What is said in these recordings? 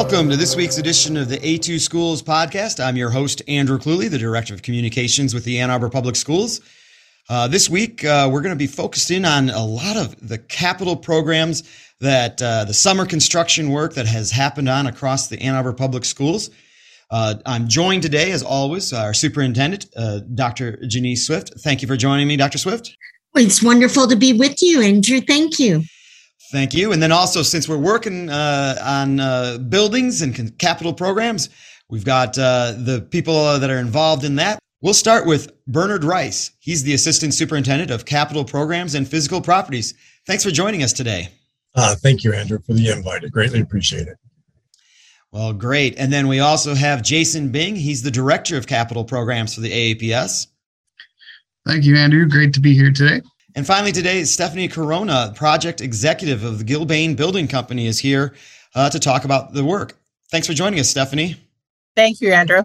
Welcome to this week's edition of the A2 Schools podcast. I'm your host, Andrew Cluley, the Director of Communications with the Ann Arbor Public Schools. Uh, this week, uh, we're going to be focused in on a lot of the capital programs that uh, the summer construction work that has happened on across the Ann Arbor Public Schools. Uh, I'm joined today, as always, our superintendent, uh, Dr. Janice Swift. Thank you for joining me, Dr. Swift. It's wonderful to be with you, Andrew. Thank you. Thank you. And then also, since we're working uh, on uh, buildings and capital programs, we've got uh, the people uh, that are involved in that. We'll start with Bernerd Rice. He's the Assistant Superintendent of Capital Programs and Physical Properties. Thanks for joining us today. Uh, thank you, Andrew, for the invite. I greatly appreciate it. Well, great. And then we also have Jason Bing. He's the Director of Capital Programs for the AAPS. Thank you, Andrew. Great to be here today. And finally, today, Stephanie Corona, project executive of the Gilbane Building Company, is here uh, to talk about the work. Thanks for joining us, Stephanie. Thank you, Andrew.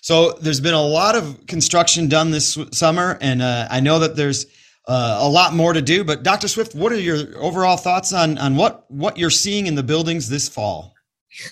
So, there's been a lot of construction done this summer, and uh, I know that there's uh, a lot more to do. But, Dr. Swift, what are your overall thoughts on on what what you're seeing in the buildings this fall?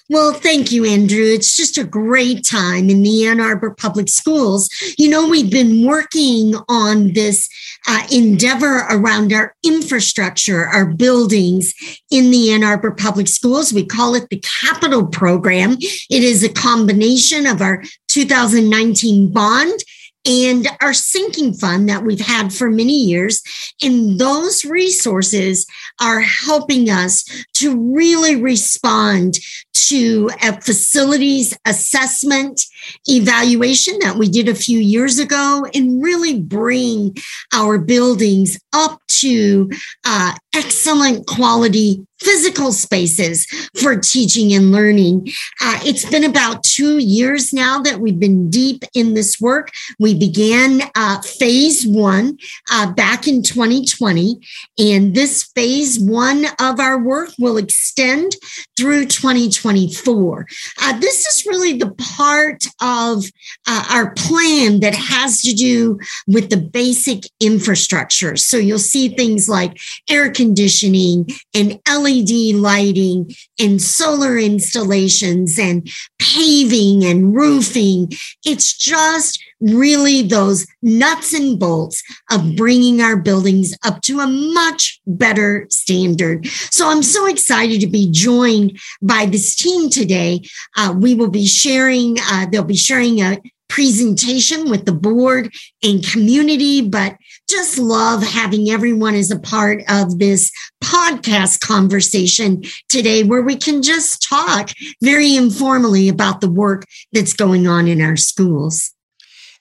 Well, thank you, Andrew. It's just a great time in the Ann Arbor Public Schools. You know, we've been working on this uh, endeavor around our infrastructure, our buildings in the Ann Arbor Public Schools. We call it the Capital Program. It is a combination of our 2019 bond and our sinking fund that we've had for many years. And those resources are helping us to really respond to a facilities assessment evaluation that we did a few years ago and really bring our buildings up to uh, excellent quality physical spaces for teaching and learning. Uh, it's been about two years now that we've been deep in this work. We began uh, phase one uh, back in 2020, and this phase one of our work will extend through 2024. Uh, this is really the part of uh, our plan that has to do with the basic infrastructure. So you'll see things like air conditioning and LED lighting and solar installations and paving and roofing. It's just really those nuts and bolts of bringing our buildings up to a much better standard. So I'm so excited to be joined by this team today. Uh, we will be sharing, uh, they'll be sharing a presentation with the board and community, but just love having everyone as a part of this podcast conversation today where we can just talk very informally about the work that's going on in our schools.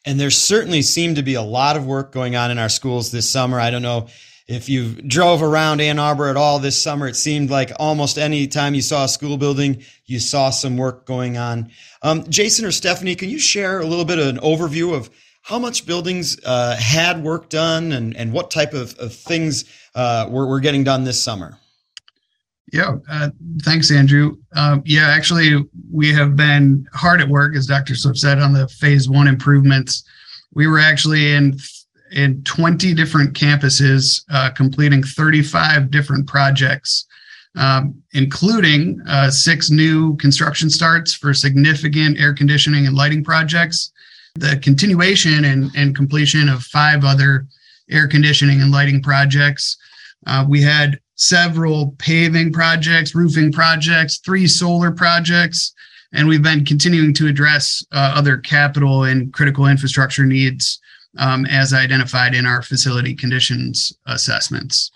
And there certainly seemed to be a lot of work going on in our schools this summer. I don't know if you drove around Ann Arbor at all this summer, it seemed like almost any time you saw a school building, you saw some work going on. Um, Jason or Stephanie, can you share a little bit of an overview of how much buildings uh, had work done and, and what type of, of things uh, were, were getting done this summer? Yeah, uh, thanks, Andrew. Um, yeah, actually, we have been hard at work, as Dr. Swift said, on the phase one improvements. We were actually in in 20 different campuses, uh, completing 35 different projects, um, including uh, six new construction starts for significant air conditioning and lighting projects, the continuation and, and completion of five other air conditioning and lighting projects. Uh, we had several paving projects, roofing projects, three solar projects, and we've been continuing to address uh, other capital and critical infrastructure needs um, as identified in our facility conditions assessments.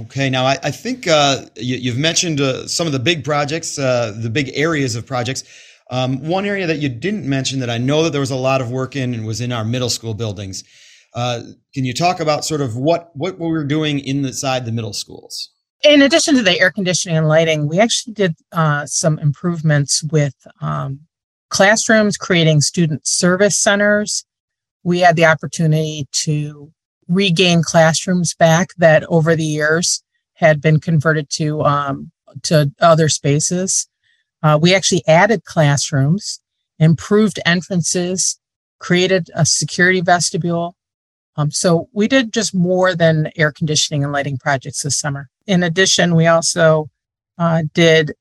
Okay, now I, I think uh, you, have mentioned uh, some of the big projects, uh, the big areas of projects. Um, one area that you didn't mention that I know that there was a lot of work in and was in our middle school buildings. Uh, can you talk about sort of what what we were doing inside the middle schools? In addition to the air conditioning and lighting, we actually did uh, some improvements with um, classrooms, creating student service centers. We had the opportunity to regain classrooms back that over the years had been converted to um, to other spaces. Uh, we actually added classrooms, improved entrances, created a security vestibule, um, so we did just more than air conditioning and lighting projects this summer. In addition, we also uh, did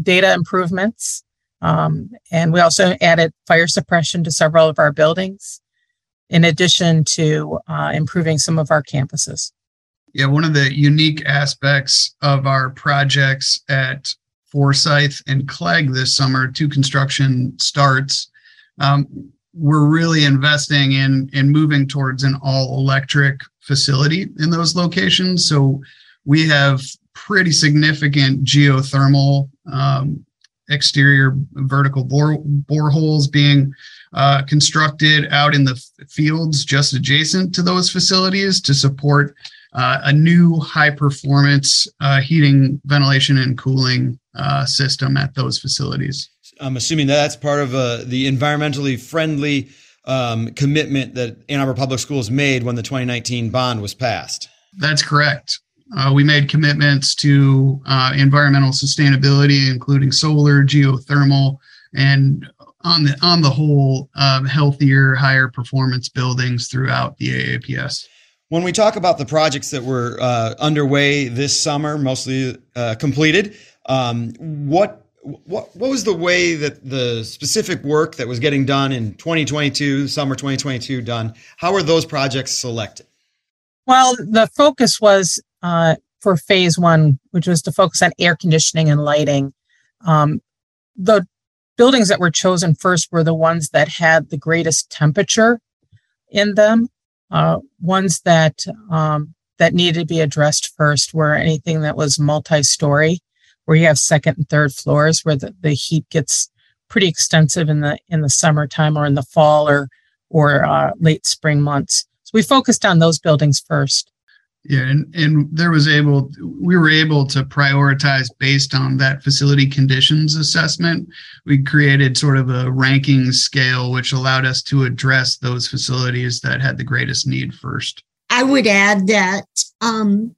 data improvements. Um, and we also added fire suppression to several of our buildings, in addition to uh, improving some of our campuses. Yeah, one of the unique aspects of our projects at Forsythe and Clague this summer, two construction starts, um, we're really investing in in moving towards an all electric facility in those locations. So we have pretty significant geothermal um, exterior vertical bore boreholes being uh, constructed out in the fields just adjacent to those facilities to support uh, a new high performance uh, heating, ventilation, and cooling uh, system at those facilities. I'm assuming that that's part of uh, the environmentally friendly um, commitment that Ann Arbor Public Schools made when the 2019 bond was passed. That's correct. Uh, we made commitments to uh, environmental sustainability, including solar, geothermal, and on the on the whole, um, healthier, higher performance buildings throughout the AAPS. When we talk about the projects that were uh, underway this summer, mostly uh, completed, um, what what what was the way that the specific work that was getting done in 2022, summer 2022, done? How were those projects selected? Well, the focus was uh, for phase one, which was to focus on air conditioning and lighting. Um, the buildings that were chosen first were the ones that had the greatest temperature in them. Uh, ones that um, that needed to be addressed first were anything that was multi-story, where you have second and third floors, where the, the heat gets pretty extensive in the in the summertime or in the fall or or uh, late spring months. So we focused on those buildings first. Yeah, and, and there was able we were able to prioritize based on that facility conditions assessment. We created sort of a ranking scale which allowed us to address those facilities that had the greatest need first. I would add that um,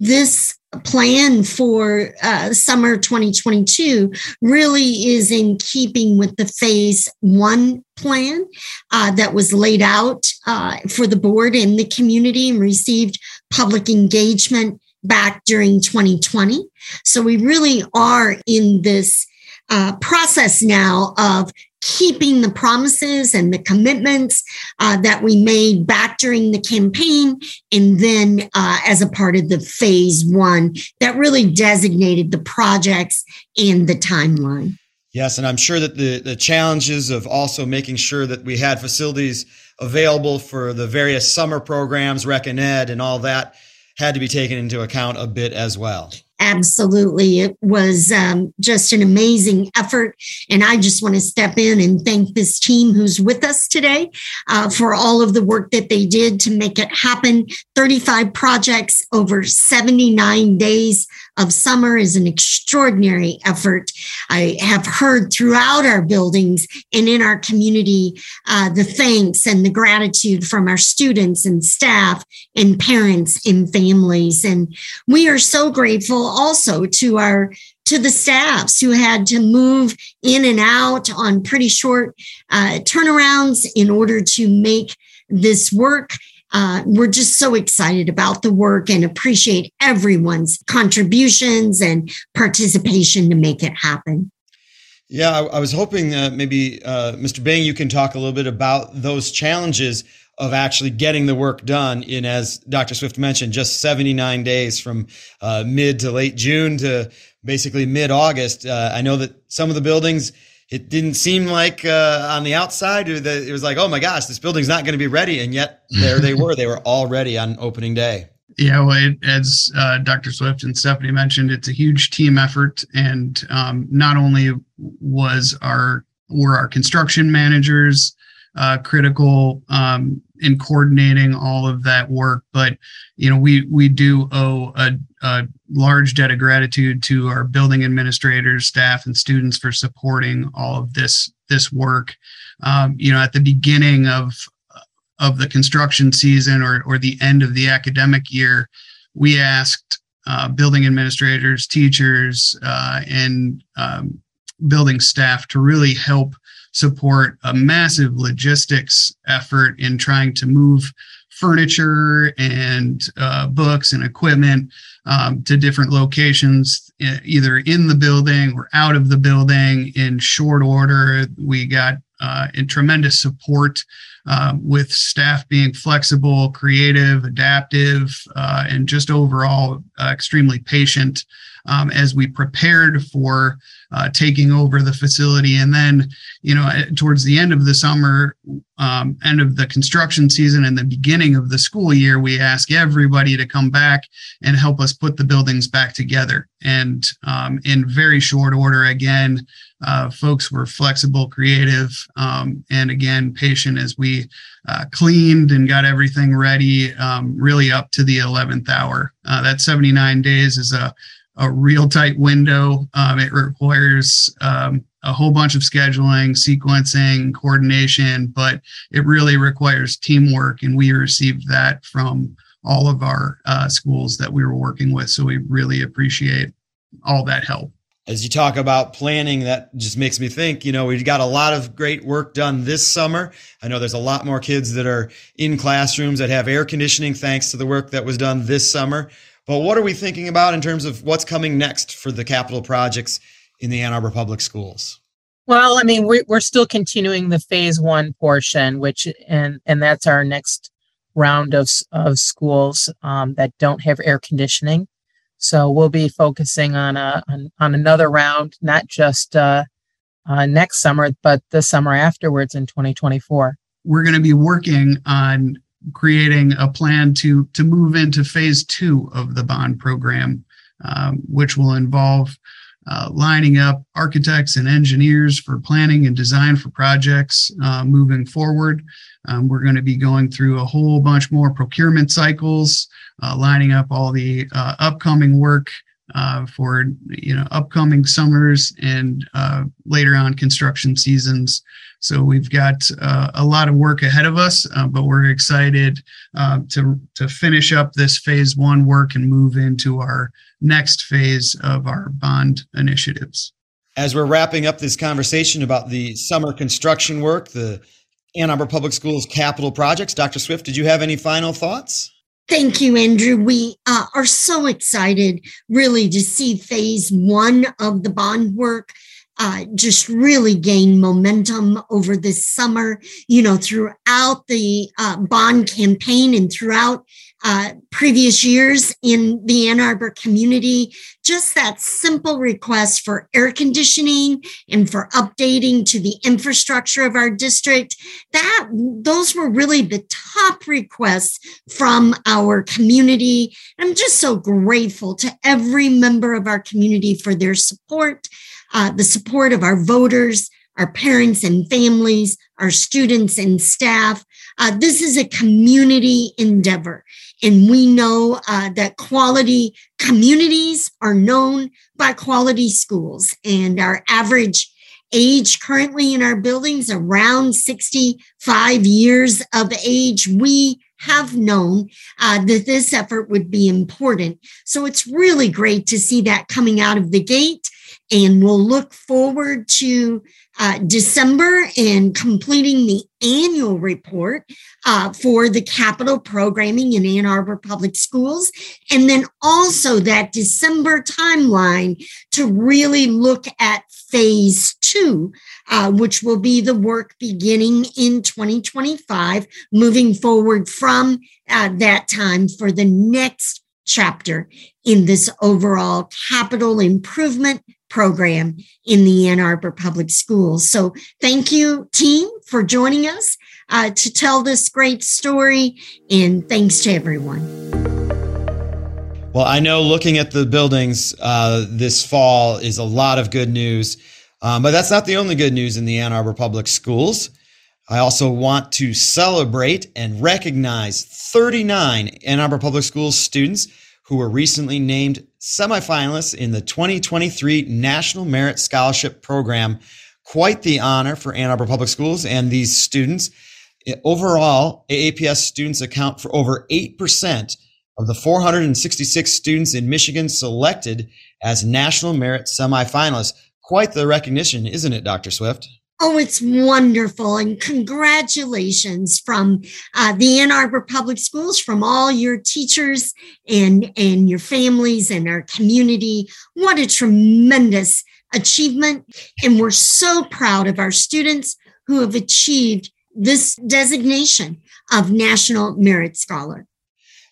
this plan for uh, summer 2022 really is in keeping with the phase one plan uh, that was laid out uh, for the board and the community and received public engagement back during 2020. So we really are in this uh, process now of keeping the promises and the commitments uh, that we made back during the campaign, and then uh, as a part of the phase one that really designated the projects and the timeline. Yes, and I'm sure that the, the challenges of also making sure that we had facilities available for the various summer programs, Rec and Ed, and all that had to be taken into account a bit as well. Absolutely. It was um, just an amazing effort. And I just want to step in and thank this team who's with us today uh, for all of the work that they did to make it happen. 35 projects over 79 days of summer is an extraordinary effort. I have heard throughout our buildings and in our community uh, the thanks and the gratitude from our students and staff and parents and families. And we are so grateful also to our to the staffs who had to move in and out on pretty short uh, turnarounds in order to make this work uh, we're just so excited about the work and appreciate everyone's contributions and participation to make it happen. Yeah, I, I was hoping uh, maybe uh, Mr. Bing, you can talk a little bit about those challenges of actually getting the work done in, as Dr. Swift mentioned, just 79 days from uh, mid to late June to basically mid August. Uh, I know that some of the buildings it didn't seem like uh, on the outside it was like, oh my gosh, this building's not going to be ready, and yet there they were. They were all ready on opening day. Yeah, well, it, as uh, Dr. Swift and Stephanie mentioned, it's a huge team effort, and um, not only was our were our construction managers uh, critical um, in coordinating all of that work. But you know, we we do owe a, a, large debt of gratitude to our building administrators, staff, and students for supporting all of this this work. Um, you know, at the beginning of of the construction season or or the end of the academic year, we asked uh, building administrators, teachers, uh, and um, building staff to really help support a massive logistics effort in trying to move furniture and uh, books and equipment um, to different locations, either in the building or out of the building in short order. We got uh, in tremendous support um, with staff being flexible, creative, adaptive, uh, and just overall uh, extremely patient um, as we prepared for uh, taking over the facility. And then, you know, towards the end of the summer, um, end of the construction season, and the beginning of the school year, we ask everybody to come back and help us put the buildings back together. And um, in very short order, again, uh, folks were flexible, creative, um, and again, patient as we uh, cleaned and got everything ready, um, really up to the 11th hour. Uh, that 79 days is a a real tight window. Um, it requires um, a whole bunch of scheduling, sequencing, coordination, but it really requires teamwork. And we received that from all of our uh, schools that we were working with. So we really appreciate all that help. As you talk about planning, that just makes me think, you know, we've got a lot of great work done this summer. I know there's a lot more kids that are in classrooms that have air conditioning thanks to the work that was done this summer. But what are we thinking about in terms of what's coming next for the capital projects in the Ann Arbor Public Schools? Well, I mean, we, we're still continuing the phase one portion, which and and that's our next round of of schools um, that don't have air conditioning. So we'll be focusing on a on, on another round, not just uh, uh, next summer, but the summer afterwards in 2024. We're going to be working on creating a plan to to move into phase two of the bond program, um, which will involve uh, lining up architects and engineers for planning and design for projects uh, moving forward. Um, we're going to be going through a whole bunch more procurement cycles, uh, lining up all the uh, upcoming work uh, for you know upcoming summers and uh, later on construction seasons. So we've got uh, a lot of work ahead of us, uh, but we're excited uh, to to finish up this phase one work and move into our next phase of our bond initiatives. As we're wrapping up this conversation about the summer construction work, the Ann Arbor Public Schools capital projects, Dr. Swift, did you have any final thoughts? Thank you, Andrew. We uh, are so excited, really, to see phase one of the bond work uh, just really gain momentum over this summer, you know, throughout the uh, bond campaign and throughout uh, previous years in the Ann Arbor community. Just that simple request for air conditioning and for updating to the infrastructure of our district. That those were really the top requests from our community. I'm just so grateful to every member of our community for their support uh, the support of our voters, our parents and families, our students and staff. Uh, this is a community endeavor. And we know uh, that quality communities are known by quality schools. And our average age currently in our buildings around 65 years of age. We have known uh, that this effort would be important. So it's really great to see that coming out of the gate and we'll look forward to uh, December and completing the annual report uh, for the capital programming in Ann Arbor Public Schools. And then also that December timeline to really look at phase two, uh, which will be the work beginning in 2025, moving forward from uh, that time for the next chapter in this overall capital improvement program in the Ann Arbor Public Schools. So thank you, team, for joining us uh, to tell this great story. And thanks to everyone. Well, I know looking at the buildings uh, this fall is a lot of good news, um, but that's not the only good news in the Ann Arbor Public Schools. I also want to celebrate and recognize 39 Ann Arbor Public Schools students who were recently named semifinalists in the 2023 National Merit Scholarship Program. Quite the honor for Ann Arbor Public Schools and these students. Overall, AAPS students account for over 8% of the 466 students in Michigan selected as National Merit semifinalists. Quite the recognition, isn't it, Dr. Swift? Oh, it's wonderful. And congratulations from uh, the Ann Arbor Public Schools, from all your teachers and, and your families and our community. What a tremendous achievement. And we're so proud of our students who have achieved this designation of National Merit Scholar.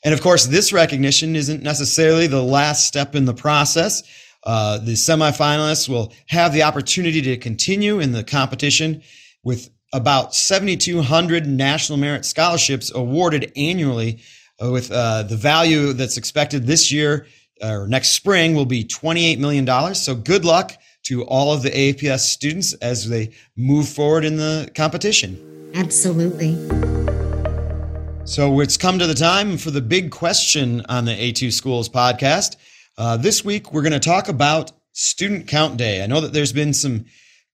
And of course, this recognition isn't necessarily the last step in the process. Uh, the semifinalists will have the opportunity to continue in the competition with about 7,200 National Merit Scholarships awarded annually, uh, with uh, the value that's expected this year or next spring will be $28 million. So good luck to all of the AAPS students as they move forward in the competition. Absolutely. So it's come to the time for the big question on the A2 Schools podcast. Uh, this week, we're going to talk about Student Count Day. I know that there's been some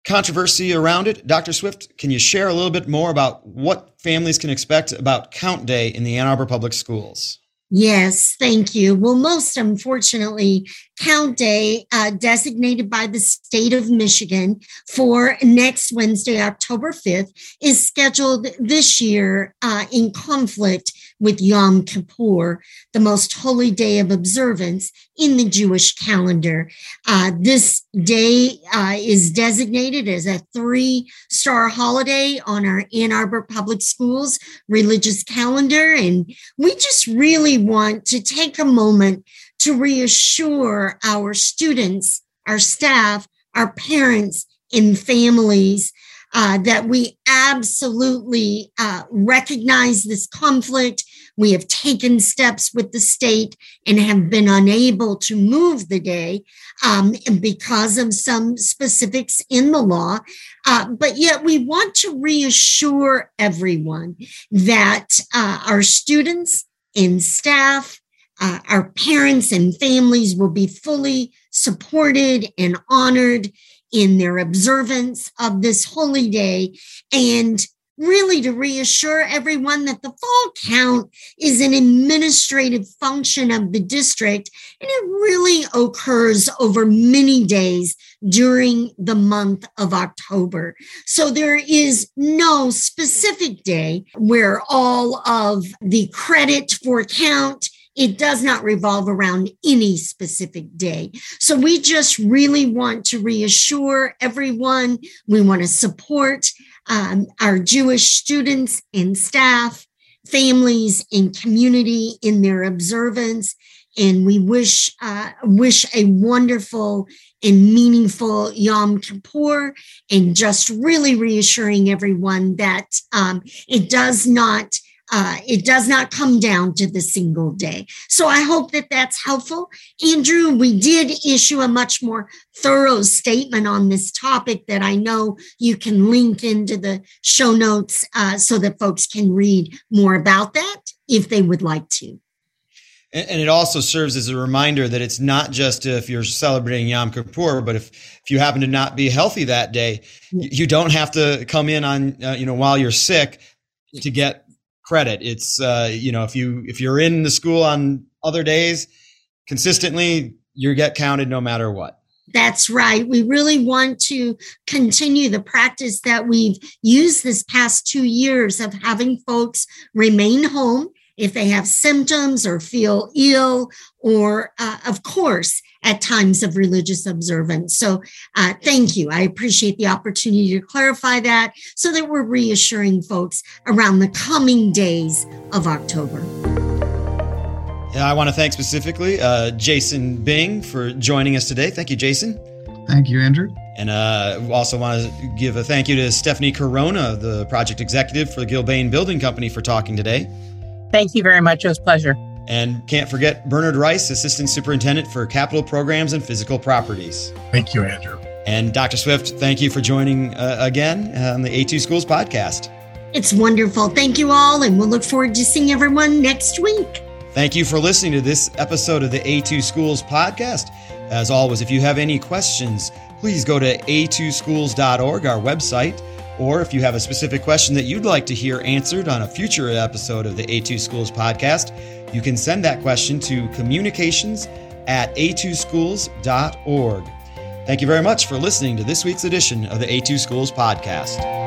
controversy around it. Dr. Swift, can you share a little bit more about what families can expect about Count Day in the Ann Arbor Public Schools? Yes, thank you. Well, most unfortunately, Count Day, uh, designated by the state of Michigan for next Wednesday, October 5th, is scheduled this year uh, in conflict with Yom Kippur, the most holy day of observance in the Jewish calendar. Uh, this day uh, is designated as a three star holiday on our Ann Arbor Public Schools religious calendar. And we just really want to take a moment to reassure our students, our staff, our parents, and families uh, that we absolutely uh, recognize this conflict. We have taken steps with the state and have been unable to move the day um, because of some specifics in the law. Uh, but yet, we want to reassure everyone that uh, our students and staff, uh, our parents and families will be fully supported and honored in their observance of this holy day and really to reassure everyone that the fall count is an administrative function of the district and it really occurs over many days during the month of October. So there is no specific day where all of the credit for count it does not revolve around any specific day. So we just really want to reassure everyone. We want to support um, our Jewish students and staff, families, and community in their observance. And we wish uh, wish a wonderful and meaningful Yom Kippur, and just really reassuring everyone that um, it does not uh, it does not come down to the single day. So I hope that that's helpful. Andrew, we did issue a much more thorough statement on this topic that I know you can link into the show notes uh, so that folks can read more about that if they would like to. And it also serves as a reminder that it's not just if you're celebrating Yom Kippur, but if, if you happen to not be healthy that day, you don't have to come in on, uh, you know, while you're sick to get credit. It's uh, you know if you if you're in the school on other days consistently, you get counted no matter what. That's right. We really want to continue the practice that we've used this past two years of having folks remain home if they have symptoms or feel ill, or uh, of course, at times of religious observance. So, uh, thank you. I appreciate the opportunity to clarify that so that we're reassuring folks around the coming days of October. Yeah, I want to thank specifically uh, Jason Bing for joining us today. Thank you, Jason. Thank you, Andrew. And uh, also want to give a thank you to Stephanie Corona, the project executive for the Gilbane Building Company, for talking today. Thank you very much. It was a pleasure. And can't forget Bernerd Rice, Assistant Superintendent for Capital Programs and Physical Properties. Thank you, Andrew. And Dr. Swift, thank you for joining uh, again on the A2 Schools podcast. It's wonderful. Thank you all, and we'll look forward to seeing everyone next week. Thank you for listening to this episode of the A2 Schools podcast. As always, if you have any questions, please go to a2schools.org, our website, or if you have a specific question that you'd like to hear answered on a future episode of the A2 Schools podcast, you can send that question to communications at a2schools.org. Thank you very much for listening to this week's edition of the A2 Schools podcast.